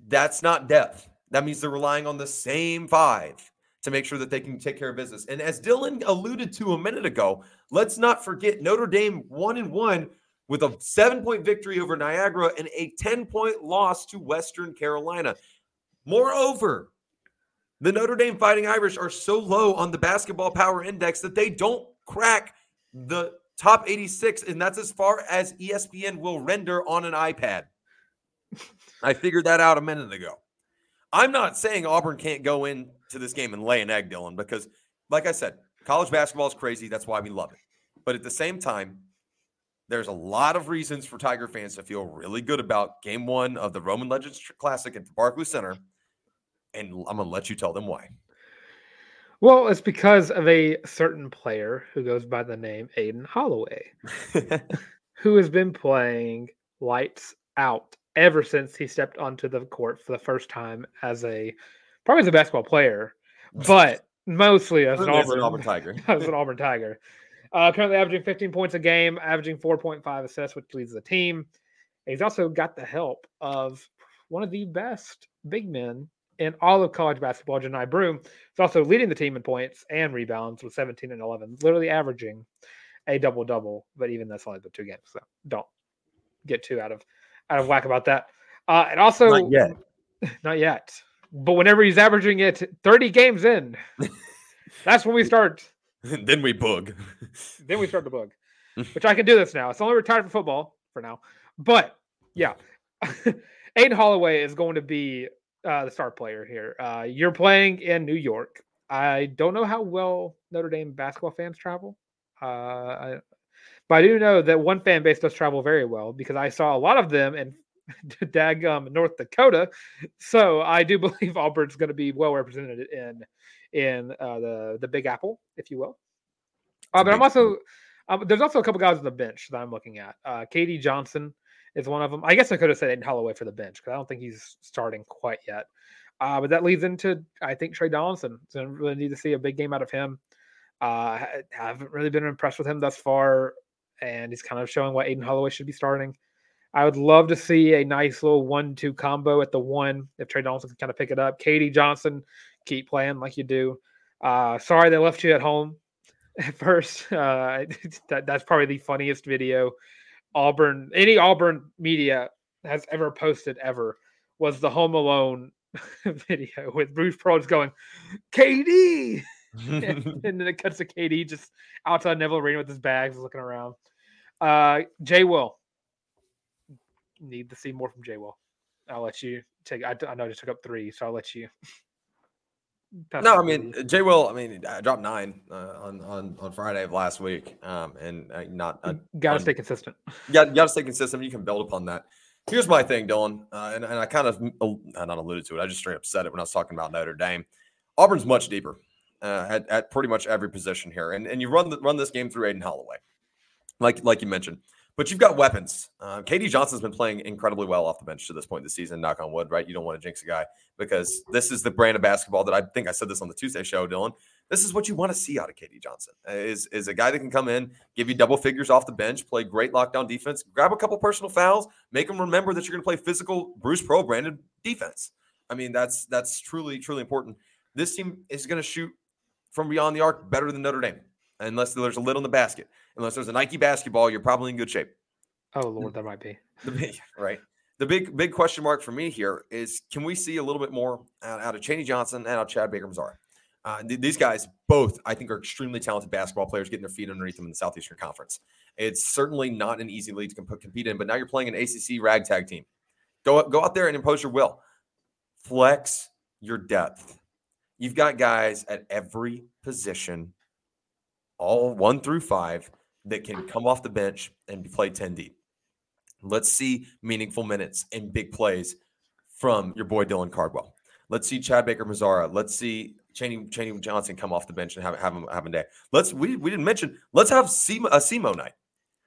That's not depth. That means they're relying on the same five to make sure that they can take care of business. And as Dylan alluded to a minute ago, let's not forget Notre Dame one and one with a seven point victory over Niagara and a 10 point loss to Western Carolina. Moreover, the Notre Dame Fighting Irish are so low on the basketball power index that they don't crack the top 86, and that's as far as ESPN will render on an iPad. I figured that out a minute ago. I'm not saying Auburn can't go into this game and lay an egg, Dylan, because, like I said, college basketball is crazy. That's why we love it. But at the same time, there's a lot of reasons for Tiger fans to feel really good about game one of the Roman Legends Classic at the Barclays Center. And I'm going to let you tell them why. Well, it's because of a certain player who goes by the name Aden Holloway, who has been playing lights out ever since he stepped onto the court for the first time as a probably as a basketball player, but mostly as an as Auburn, an Auburn Tiger. as an Auburn Tiger. Uh, currently averaging 15 points a game, averaging 4.5 assists, which leads the team. He's also got the help of one of the best big men in all of college basketball, Johni Broom. is also leading the team in points and rebounds with 17 and 11, literally averaging a double double. But even that's only the two games, so don't get too out of out of whack about that. Uh, and also, Not yet. not yet. But whenever he's averaging it 30 games in, that's when we start. then we bug. Then we start the book, which I can do this now. It's only retired from football for now. But yeah, Aden Holloway is going to be uh, the star player here. Uh, you're playing in New York. I don't know how well Notre Dame basketball fans travel. Uh, I, but I do know that one fan base does travel very well because I saw a lot of them in Dagum, North Dakota. So I do believe Auburn's going to be well represented in in uh, the the Big Apple, if you will. Uh, but I'm also um, there's also a couple guys on the bench that I'm looking at. Uh, KD Johnson is one of them. I guess I could have said Aden Holloway for the bench because I don't think he's starting quite yet. Uh, but that leads into I think Tre Donaldson. So I really need to see a big game out of him. Uh, I haven't really been impressed with him thus far, and he's kind of showing what Aden Holloway should be starting. I would love to see a nice little one-two combo at the one if Tre Donaldson can kind of pick it up. KD Johnson, keep playing like you do. Uh, sorry they left you at home at first. Uh, that, that's probably the funniest video Auburn, any Auburn media has ever posted ever was the Home Alone video with Bruce Pearl's going, KD. and then it cuts to KD just outside Neville Arena with his bags looking around. Uh, Jay Will. Need to see more from Jay Will. I'll let you take. I, I know I just took up three, so I'll let you. No, I mean Jay Will. I mean, I dropped nine uh, on on on Friday of last week, um, and uh, not uh, got to stay consistent. Yeah, got to stay consistent. You can build upon that. Here's my thing, Dylan, uh, and, and I kind of I not alluded to it. I just straight up said it when I was talking about Notre Dame. Auburn's much deeper uh, at, at pretty much every position here, and and you run the, run this game through Aden Holloway, like like you mentioned. But you've got weapons. Uh, KD Johnson's been playing incredibly well off the bench to this point in the season. Knock on wood, right? You don't want to jinx a guy because this is the brand of basketball that I think I said this on the Tuesday show, Dylan. This is what you want to see out of KD Johnson. Is is a guy that can come in, give you double figures off the bench, play great lockdown defense, grab a couple personal fouls, make them remember that you're going to play physical Bruce Pearl branded defense. I mean, that's that's truly truly important. This team is going to shoot from beyond the arc better than Notre Dame, unless there's a lid on the basket. Unless there's a Nike basketball, you're probably in good shape. Oh Lord, that might be the big right. The big big question mark for me here is: Can we see a little bit more out, out of Chaney Johnson and out of Chad Baker Mazara? Uh, th- these guys both, I think, are extremely talented basketball players, getting their feet underneath them in the Southeastern Conference. It's certainly not an easy league to comp- compete in, but now you're playing an ACC ragtag team. Go go out there and impose your will. Flex your depth. You've got guys at every position, all one through five, that can uh-huh. come off the bench and play 10 deep. Let's see meaningful minutes and big plays from your boy Dylan Cardwell. Let's see Chad Baker Mazara. Let's see Chaney, Chaney Johnson come off the bench and have, have him have a day. Let's we, we didn't mention let's have Semo, a Semo night.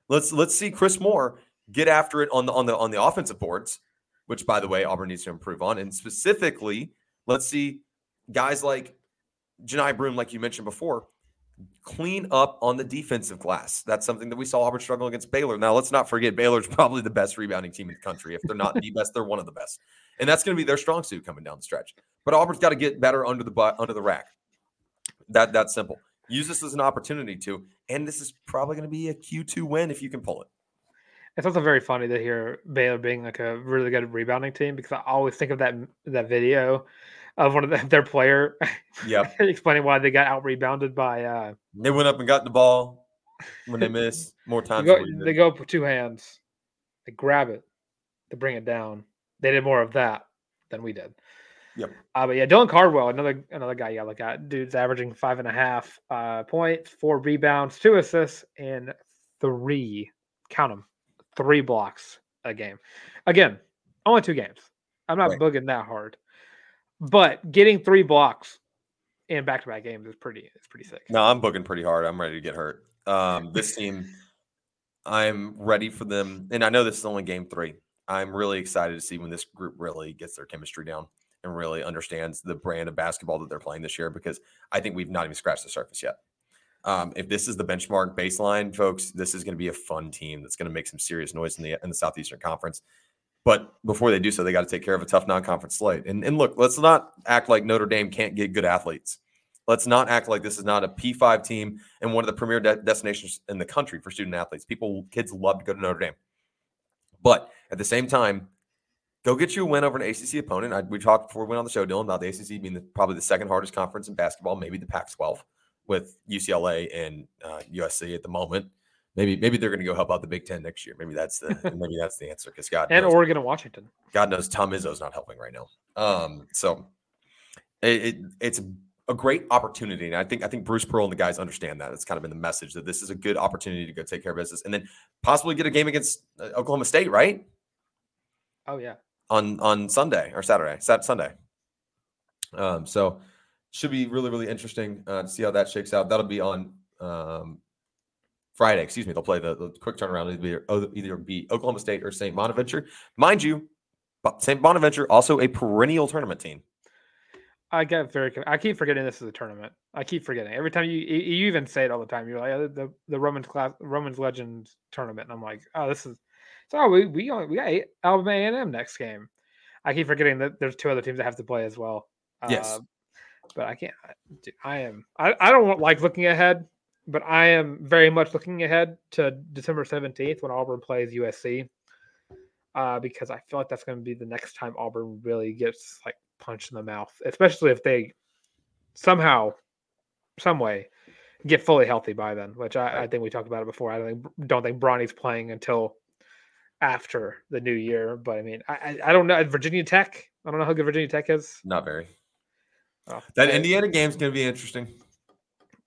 Let's let's see Chris Moore get after it on the on the on the offensive boards, which by the way Auburn needs to improve on. And specifically, let's see guys like Johni Broom, like you mentioned before, clean up on the defensive glass. That's something that we saw Auburn struggle against Baylor. Now, let's not forget Baylor's probably the best rebounding team in the country. If they're not the best, they're one of the best, and that's going to be their strong suit coming down the stretch. But Auburn's got to get better under the butt, under the rack. That that's simple. Use this as an opportunity to, and this is probably going to be a Q2 win if you can pull it. It's also very funny to hear Baylor being like a really good rebounding team because I always think of that that video of one of the, their player yeah explaining why they got out rebounded by uh they went up and got the ball when they miss more times they go, they go up with two hands. They grab it to bring it down. They did more of that than we did. Yep. Uh, but yeah dylan cardwell another another guy you gotta look at. Dude's averaging five and a half uh points four rebounds two assists and three count them three blocks a game. Again only two games. I'm not right. bugging that hard but getting three blocks in back to back games is pretty it's pretty sick. No, I'm booking pretty hard. I'm ready to get hurt. Um, this team, I'm ready for them, and I know this is only game three. I'm really excited to see when this group really gets their chemistry down and really understands the brand of basketball that they're playing this year because I think we've not even scratched the surface yet. Um, if this is the benchmark baseline, folks, this is going to be a fun team that's going to make some serious noise in the in the Southeastern Conference. But before they do so, they got to take care of a tough non-conference slate. And, and look, let's not act like Notre Dame can't get good athletes. Let's not act like this is not a P5 team and one of the premier de- destinations in the country for student athletes. People, kids love to go to Notre Dame. But at the same time, go get you a win over an ACC opponent. I, we talked before we went on the show, Dylan, about the ACC being the, probably the second hardest conference in basketball, maybe the Pac-12 with UCLA and uh, USC at the moment maybe maybe they're going to go help out the Big Ten next year. Maybe that's the maybe that's the answer because God and knows, Oregon and Washington. God knows Tom Izzo's not helping right now. Um, so it, it, it's a great opportunity, and I think I think Bruce Pearl and the guys understand that. It's kind of been the message that this is a good opportunity to go take care of business, and then possibly get a game against uh, Oklahoma State, right? Oh yeah, on on Sunday or Saturday, Sat Sunday. Um, so should be really really interesting uh, to see how that shakes out. That'll be on um, Friday, excuse me, they'll play the, the quick turnaround either, either be Oklahoma State or St. Bonaventure. Mind you, St. Bonaventure also a perennial tournament team. I get very. I keep forgetting this is a tournament. I keep forgetting every time you you even say it all the time. You're like oh, the the Romans class Romans Legends tournament, and I'm like, oh, this is. So we we we got Alabama A and M next game. I keep forgetting that there's two other teams that have to play as well. Yes, uh, but I can't. I am. I I don't like looking ahead but I am very much looking ahead to December 17th when Auburn plays USC. Uh, because I feel like that's going to be the next time Auburn really gets like punched in the mouth, especially if they somehow, some way, get fully healthy by then. Which I, I think we talked about it before. I don't think don't think Bronny's playing until after the new year. But I mean, I I don't know Virginia Tech. I don't know how good Virginia Tech is. Not very. Oh, That uh, Indiana game's going to be interesting.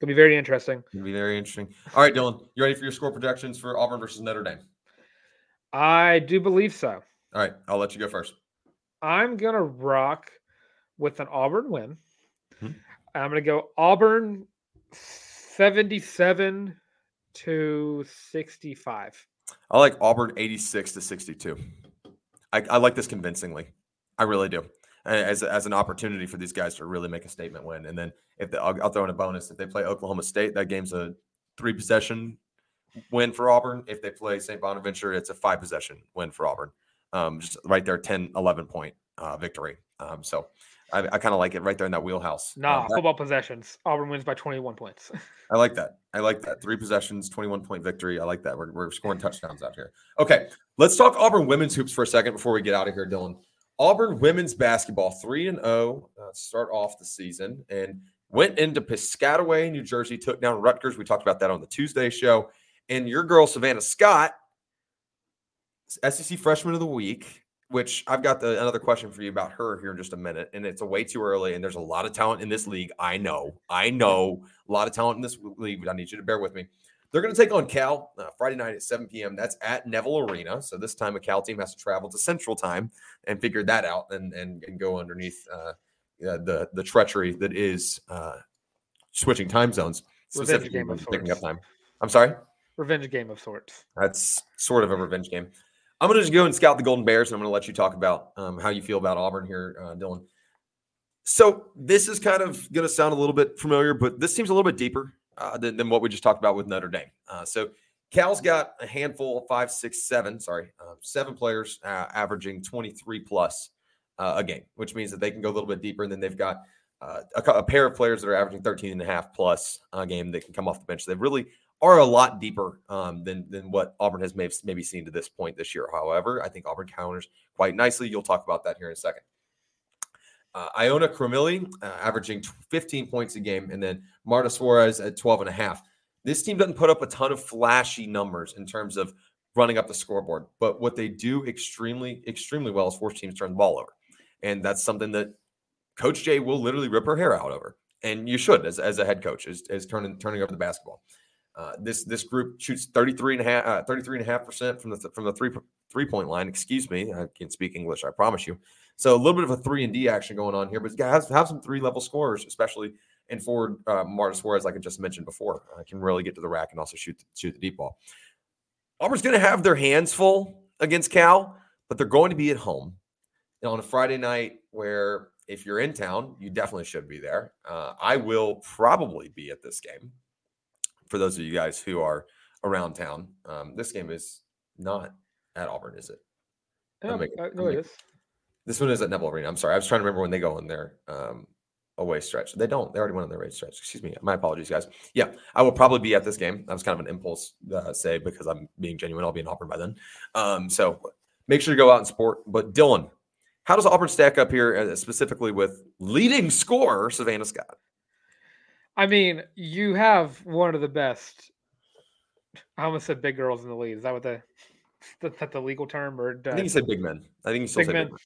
Gonna be very interesting. To be very interesting. All right, Dylan, you ready for your score projections for Auburn versus Notre Dame? I do believe so. All right, I'll let you go first. I'm gonna rock with an Auburn win. Hmm. I'm gonna go Auburn 77 to 65. I like Auburn 86 to 62. I, I like this convincingly. I really do. As, as an opportunity for these guys to really make a statement win. And then if they, I'll, I'll throw in a bonus. If they play Oklahoma State, that game's a three possession win for Auburn. If they play St. Bonaventure, it's a five possession win for Auburn. Um, just right there, 10, 11 point uh, victory. Um, so I, I kind of like it right there in that wheelhouse. Nah, Um, that- football possessions. Auburn wins by 21 points. I like that. I like that. Three possessions, 21 point victory. I like that. We're, we're scoring touchdowns out here. Okay. Let's talk Auburn women's hoops for a second before we get out of here, Dylan. Auburn women's basketball, 3 and 0, uh, start off the season and went into Piscataway, New Jersey, took down Rutgers. We talked about that on the Tuesday show. And your girl, Savannah Scott, SEC freshman of the week, which I've got the, another question for you about her here in just a minute. And it's a way too early. And there's a lot of talent in this league. I know. I know a lot of talent in this league, but I need you to bear with me. They're going to take on Cal uh, Friday night at 7 p.m. That's at Neville Arena. So this time a Cal team has to travel to Central Time and figure that out and and, and go underneath uh, the the treachery that is uh, switching time zones. Revenge specifically game of when picking up time. I'm sorry. Revenge game of sorts. That's sort of a revenge game. I'm going to just go and scout the Golden Bears, and I'm going to let you talk about um, how you feel about Auburn here, uh, Dylan. So this is kind of going to sound a little bit familiar, but this seems a little bit deeper uh, than, than what we just talked about with Notre Dame. Uh, so Cal's got a handful, five, six, seven, sorry, uh, seven players uh, averaging 23 plus uh, a game, which means that they can go a little bit deeper. And then they've got uh, a, a pair of players that are averaging 13 and a half plus a game that can come off the bench. They really are a lot deeper um, than than what Auburn has maybe, maybe seen to this point this year. However, I think Auburn counters quite nicely. You'll talk about that here in a second. Uh, Ioanna Krimili uh, averaging 15 points a game, and then Marta Suarez at 12 and a half. This team doesn't put up a ton of flashy numbers in terms of running up the scoreboard, but what they do extremely, extremely well is force teams turn the ball over. And that's something that Coach Jay will literally rip her hair out over. And you should as, as a head coach is, is turning turning over the basketball. Uh, this this group shoots 33 and a half, uh, 33 and a half percent from the from the three three point line. Excuse me, I can't speak English. I promise you. So a little bit of a three and D action going on here, but guys have some three level scorers, especially in forward uh, Marta Suarez, like I just mentioned before. I can really get to the rack and also shoot shoot the deep ball. Auburn's going to have their hands full against Cal, but they're going to be at home on a Friday night where if you're in town, you definitely should be there. Uh, I will probably be at this game for those of you guys who are around town. Um, this game is not at Auburn, is it? Yeah, uh, no, it is. This one is at Neville Arena. I'm sorry. I was trying to remember when they go on their um, away stretch. They don't. They already went on their away stretch. Excuse me. My apologies, guys. Yeah, I will probably be at this game. That was kind of an impulse uh, say because I'm being genuine. I'll be in Auburn by then. Um, so make sure to go out and support. But Dylan, how does Auburn stack up here, uh, specifically with leading scorer Savannah Scott? I mean, you have one of the best. I almost said big girls in the league. Is that what the that the legal term or I think you said big men. I think you still Big say men. big men.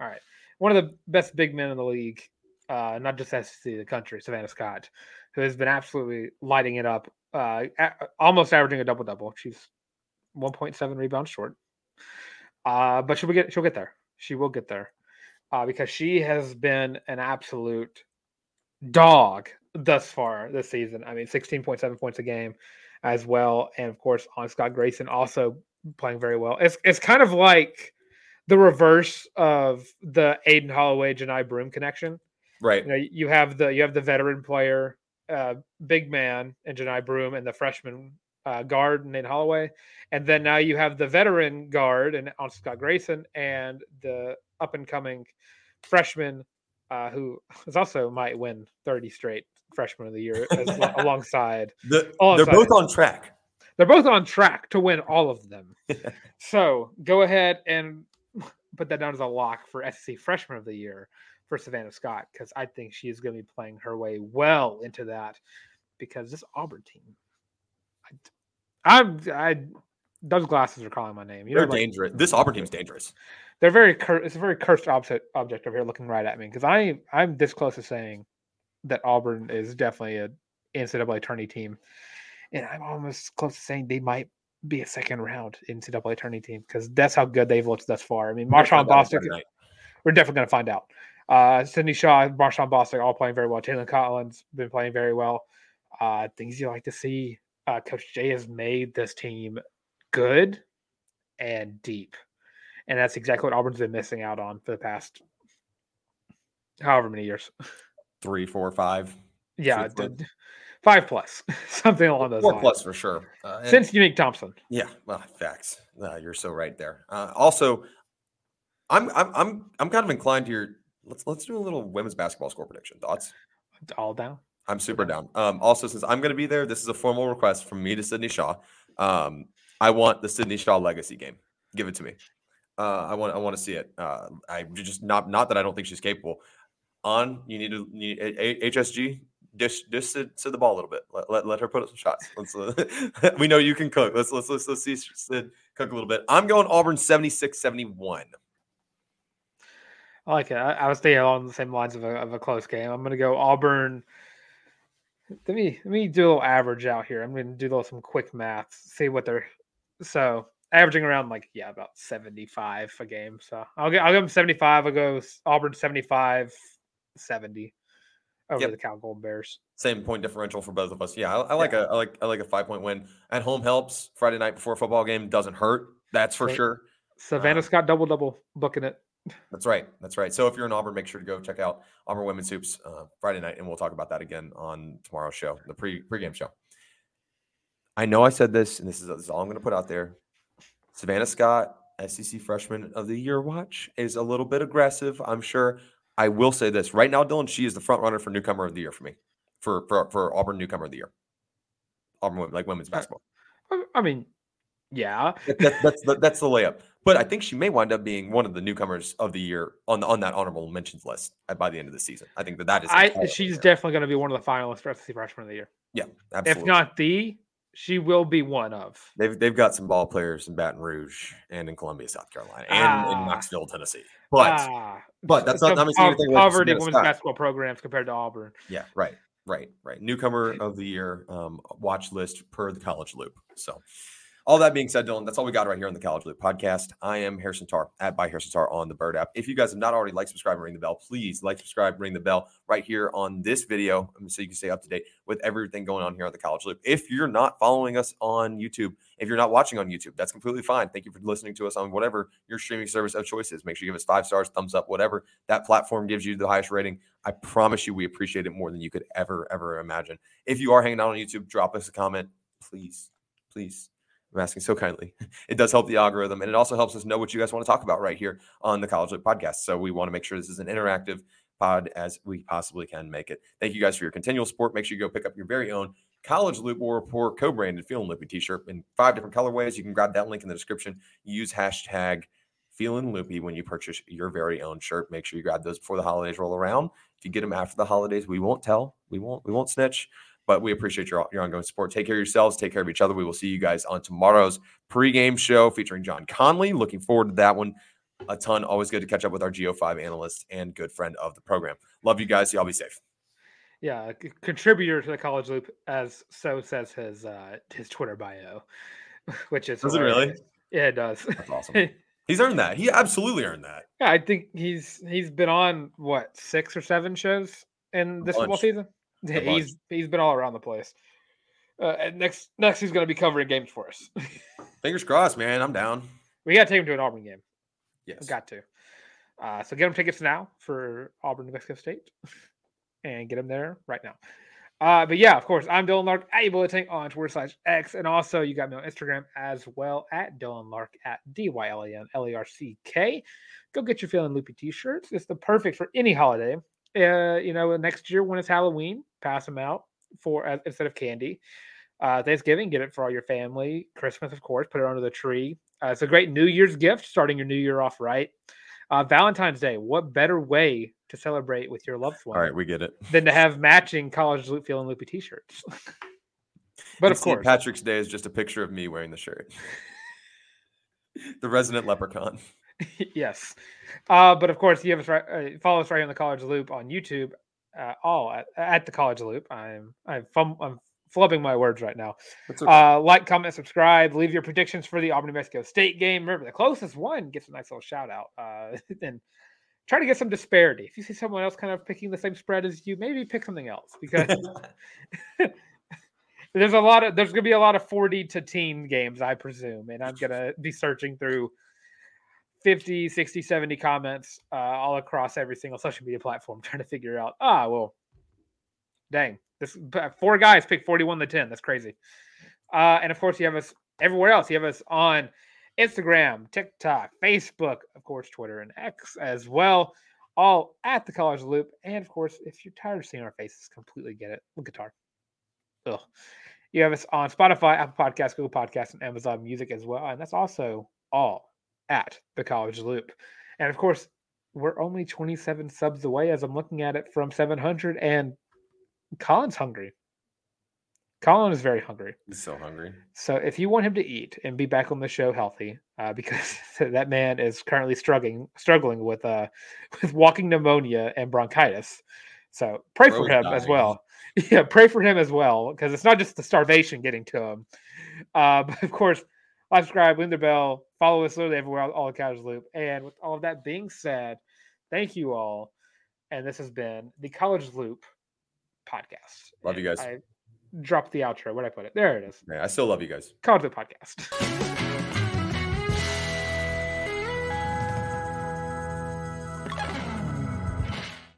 All right. One of the best big men in the league, uh, not just SEC, the country, Savannah Scott, who has been absolutely lighting it up, uh, a- almost averaging a double double. She's 1.7 rebounds short. Uh, but she'll get she'll get there. She will get there. Uh, because she has been an absolute dog thus far this season. I mean, 16.7 points a game as well. And of course, on Scott Grayson also playing very well. It's it's kind of like the reverse of the Aden Holloway Johni Broom connection. Right. You know, you have the you have the veteran player, uh, big man, and Johni Broom, and the freshman uh, guard Nate Holloway, and then now you have the veteran guard and on Scott Grayson, and the up and coming freshman uh, who is also might win thirty straight freshman of the year as, alongside. The, All they're both on track. They're both on track to win all of them. so go ahead and put that down as a lock for SEC Freshman of the Year for Savannah Scott because I think she is going to be playing her way well into that because this Auburn team, I, I'm I those glasses are calling my name. You They're know, like, dangerous. This Auburn team's dangerous. they're very cur- it's a very cursed object object over here looking right at me because I I'm this close to saying that Auburn is definitely a NCAA tourney team, and I'm almost close to saying they might be a second round NCAA tourney team because that's how good they've looked thus far. I mean, Marshawn Boston, we're definitely going to find out. Uh, Sydney Shaw, Marshawn Boston, all playing very well. Taylor Collins been playing very well. Uh, things you like to see. Uh, Coach Jay has made this team good and deep, and that's exactly what Auburn's been missing out on for the past however many years. Three, four, five. Yeah, Six plus. d- five plus, something along those Four lines. plus for sure. Uh, and- Since Unique Thompson, Yeah, well, facts. Uh, you're so right there. Uh, also, I'm I'm I'm I'm kind of inclined to your. Let's let's do a little women's basketball score prediction. Thoughts? all down. I'm super down. Um, also, since I'm going to be there, this is a formal request from me to Sydney Shaw. Um, I want the Sydney Shaw legacy game. Give it to me. Uh, I want I want to see it. Uh, I just not not that I don't think she's capable. On you need to A- HSG dish dish Sid the ball a little bit. Let, let, let her put up some shots. Let's, uh, we know you can cook. Let's let's let's let's see Sid cook a little bit. I'm going Auburn 76-71. I like it. I, I was thinking along the same lines of a, of a close game. I'm going to go Auburn. Let me let me do a little average out here. I'm going to do a little, some quick math. See what they're so averaging around like yeah about 75 a game. So I'll get I'll them 75. I'll go Auburn 75 70 over Yep. the Cal Golden Bears. Same point differential for both of us. Yeah, I, I like a I like I like a five point win at home helps. Friday night before a football game doesn't hurt. That's for sure. Savannah Um, Scott double double booking it. That's right. That's right. So if you're in Auburn, make sure to go check out Auburn Women's Hoops uh, Friday night, and we'll talk about that again on tomorrow's show, the pre pregame show. I know I said this, and this is, this is all I'm going to put out there. Savannah Scott, SEC Freshman of the Year watch, is a little bit aggressive. I'm sure. I will say this right now, Dylan. She is the front runner for newcomer of the year for me, for for, for Auburn newcomer of the year. Auburn women- like women's uh, basketball. I- I mean, yeah, That, that- that's the that's the layup. But I think she may wind up being one of the newcomers of the year on the, on that honorable mentions list at, by the end of the season. I think that that is. I she's definitely going to be one of the finalists for SEC Freshman of the Year. yeah, absolutely. If not the, she will be one of. they've they've got some ball players in Baton Rouge and in Columbia, South Carolina, and in Ah. Knoxville, Tennessee. But Ah, but that's not- missing pov- anything poverty women's basketball programs compared to Auburn. yeah, right, right, right. Newcomer of the year um, watch list per the College Loop. So. All that being said, Dylan, that's all we got right here on the College Loop podcast. I am Harrison Tarr at by Harrison Tarr on the Bird app. If you guys have not already liked, subscribe, and ring the bell, please like, subscribe, ring the bell right here on this video um, so you can stay up to date with everything going on here on the College Loop. If you're not following us on YouTube, if you're not watching on YouTube, that's completely fine. Thank you for listening to us on whatever your streaming service of choice is. Make sure you give us five stars, thumbs up, whatever that platform gives you the highest rating. I promise you, we appreciate it more than you could ever, ever imagine. If you are hanging out on YouTube, drop us a comment, please, please. I'm asking so kindly. It does help the algorithm, and it also helps us know what you guys want to talk about right here on the College Loop podcast. So we want to make sure this is an interactive pod as we possibly can make it. Thank you guys for your continual support. Make sure you go pick up your very own College Loop War Report co-branded Feeling Loopy t-shirt in five different colorways. You can grab that link in the description. Use hashtag Feeling Loopy when you purchase your very own shirt. Make sure you grab those before the holidays roll around. If you get them after the holidays, we won't tell. We won't. We won't snitch. But we appreciate your, your ongoing support. Take care of yourselves. Take care of each other. We will see you guys on tomorrow's pregame show featuring John Conley. Looking forward to that one a ton. Always good to catch up with our Go5 analyst and good friend of the program. Love you guys. Y'all be safe. Yeah, contributor to the College Loop, as so says his uh, his Twitter bio, which is Does it really? Yeah, it does. That's awesome. He's earned that. He absolutely earned that. Yeah, I think he's he's been on what six or seven shows in this football season. Yeah, he's he's been all around the place. Uh, and next next he's going to be covering games for us. Fingers crossed, man. I'm down. we got to take him to an Auburn game. Yes. Got to. Uh, so get him tickets now for Auburn, New Mexico State, and get him there right now. Uh, but yeah, of course, I'm Dylan Larck at Bulletin on Twitter slash X, and also you got me on Instagram as well at Dylan Larck at D Y L A N L A R C K. Go get your feeling loopy t-shirts. It's the perfect for any holiday. Uh, you know, next year when it's Halloween, pass them out for uh, instead of candy. Uh, Thanksgiving, get it for all your family. Christmas, of course, put it under the tree. Uh, it's a great New Year's gift, starting your New Year off right. Uh, Valentine's Day, what better way to celebrate with your loved one All right, we get it. than to have matching college loop feeling loopy t-shirts? but And of St. course, Patrick's Day is just a picture of me wearing the shirt. the resident leprechaun. yes. Uh, but of course, you have us right, uh, follow us right on the College Loop on YouTube. Uh, all at, at the College Loop. I'm I'm fum, I'm flubbing my words right now. okay. Uh, like, comment, subscribe. Leave your predictions for the Auburn New Mexico State game. Remember, the closest one gets a nice little shout out. Uh, and try to get some disparity. If you see someone else kind of picking the same spread as you, maybe pick something else because there's a lot of there's going to be a lot of 40 to teen games, I presume, and I'm going to be searching through 50, 60, 70 comments uh, all across every single social media platform trying to figure out, ah, well, dang, this four guys picked 41 to 10. That's crazy. Uh, and of course, you have us everywhere else. You have us on Instagram, TikTok, Facebook, of course, Twitter and X as well, all at the College Loop. And of course, if you're tired of seeing our faces, completely get it. Look guitar. Ugh. You have us on Spotify, Apple Podcasts, Google Podcasts, and Amazon Music as well. And that's also all at the College Loop. And of course, we're only 27 subs away as I'm looking at it from 700. And Colin's hungry. Colin is very hungry. He's so hungry. So if you want him to eat and be back on the show healthy, uh, because that man is currently struggling struggling with uh with walking pneumonia and bronchitis. So pray for Bro's him as well. Yeah, pray for him as well because it's not just the starvation getting to him. Uh, but of course, subscribe, ring the bell, follow us literally everywhere, all, all the Couch Loop. And with all of that being said, thank you all. And this has been the College Loop podcast. Love you guys. I dropped the outro. Where'd I put it? There it is. Yeah, I still love you guys. College Loop podcast.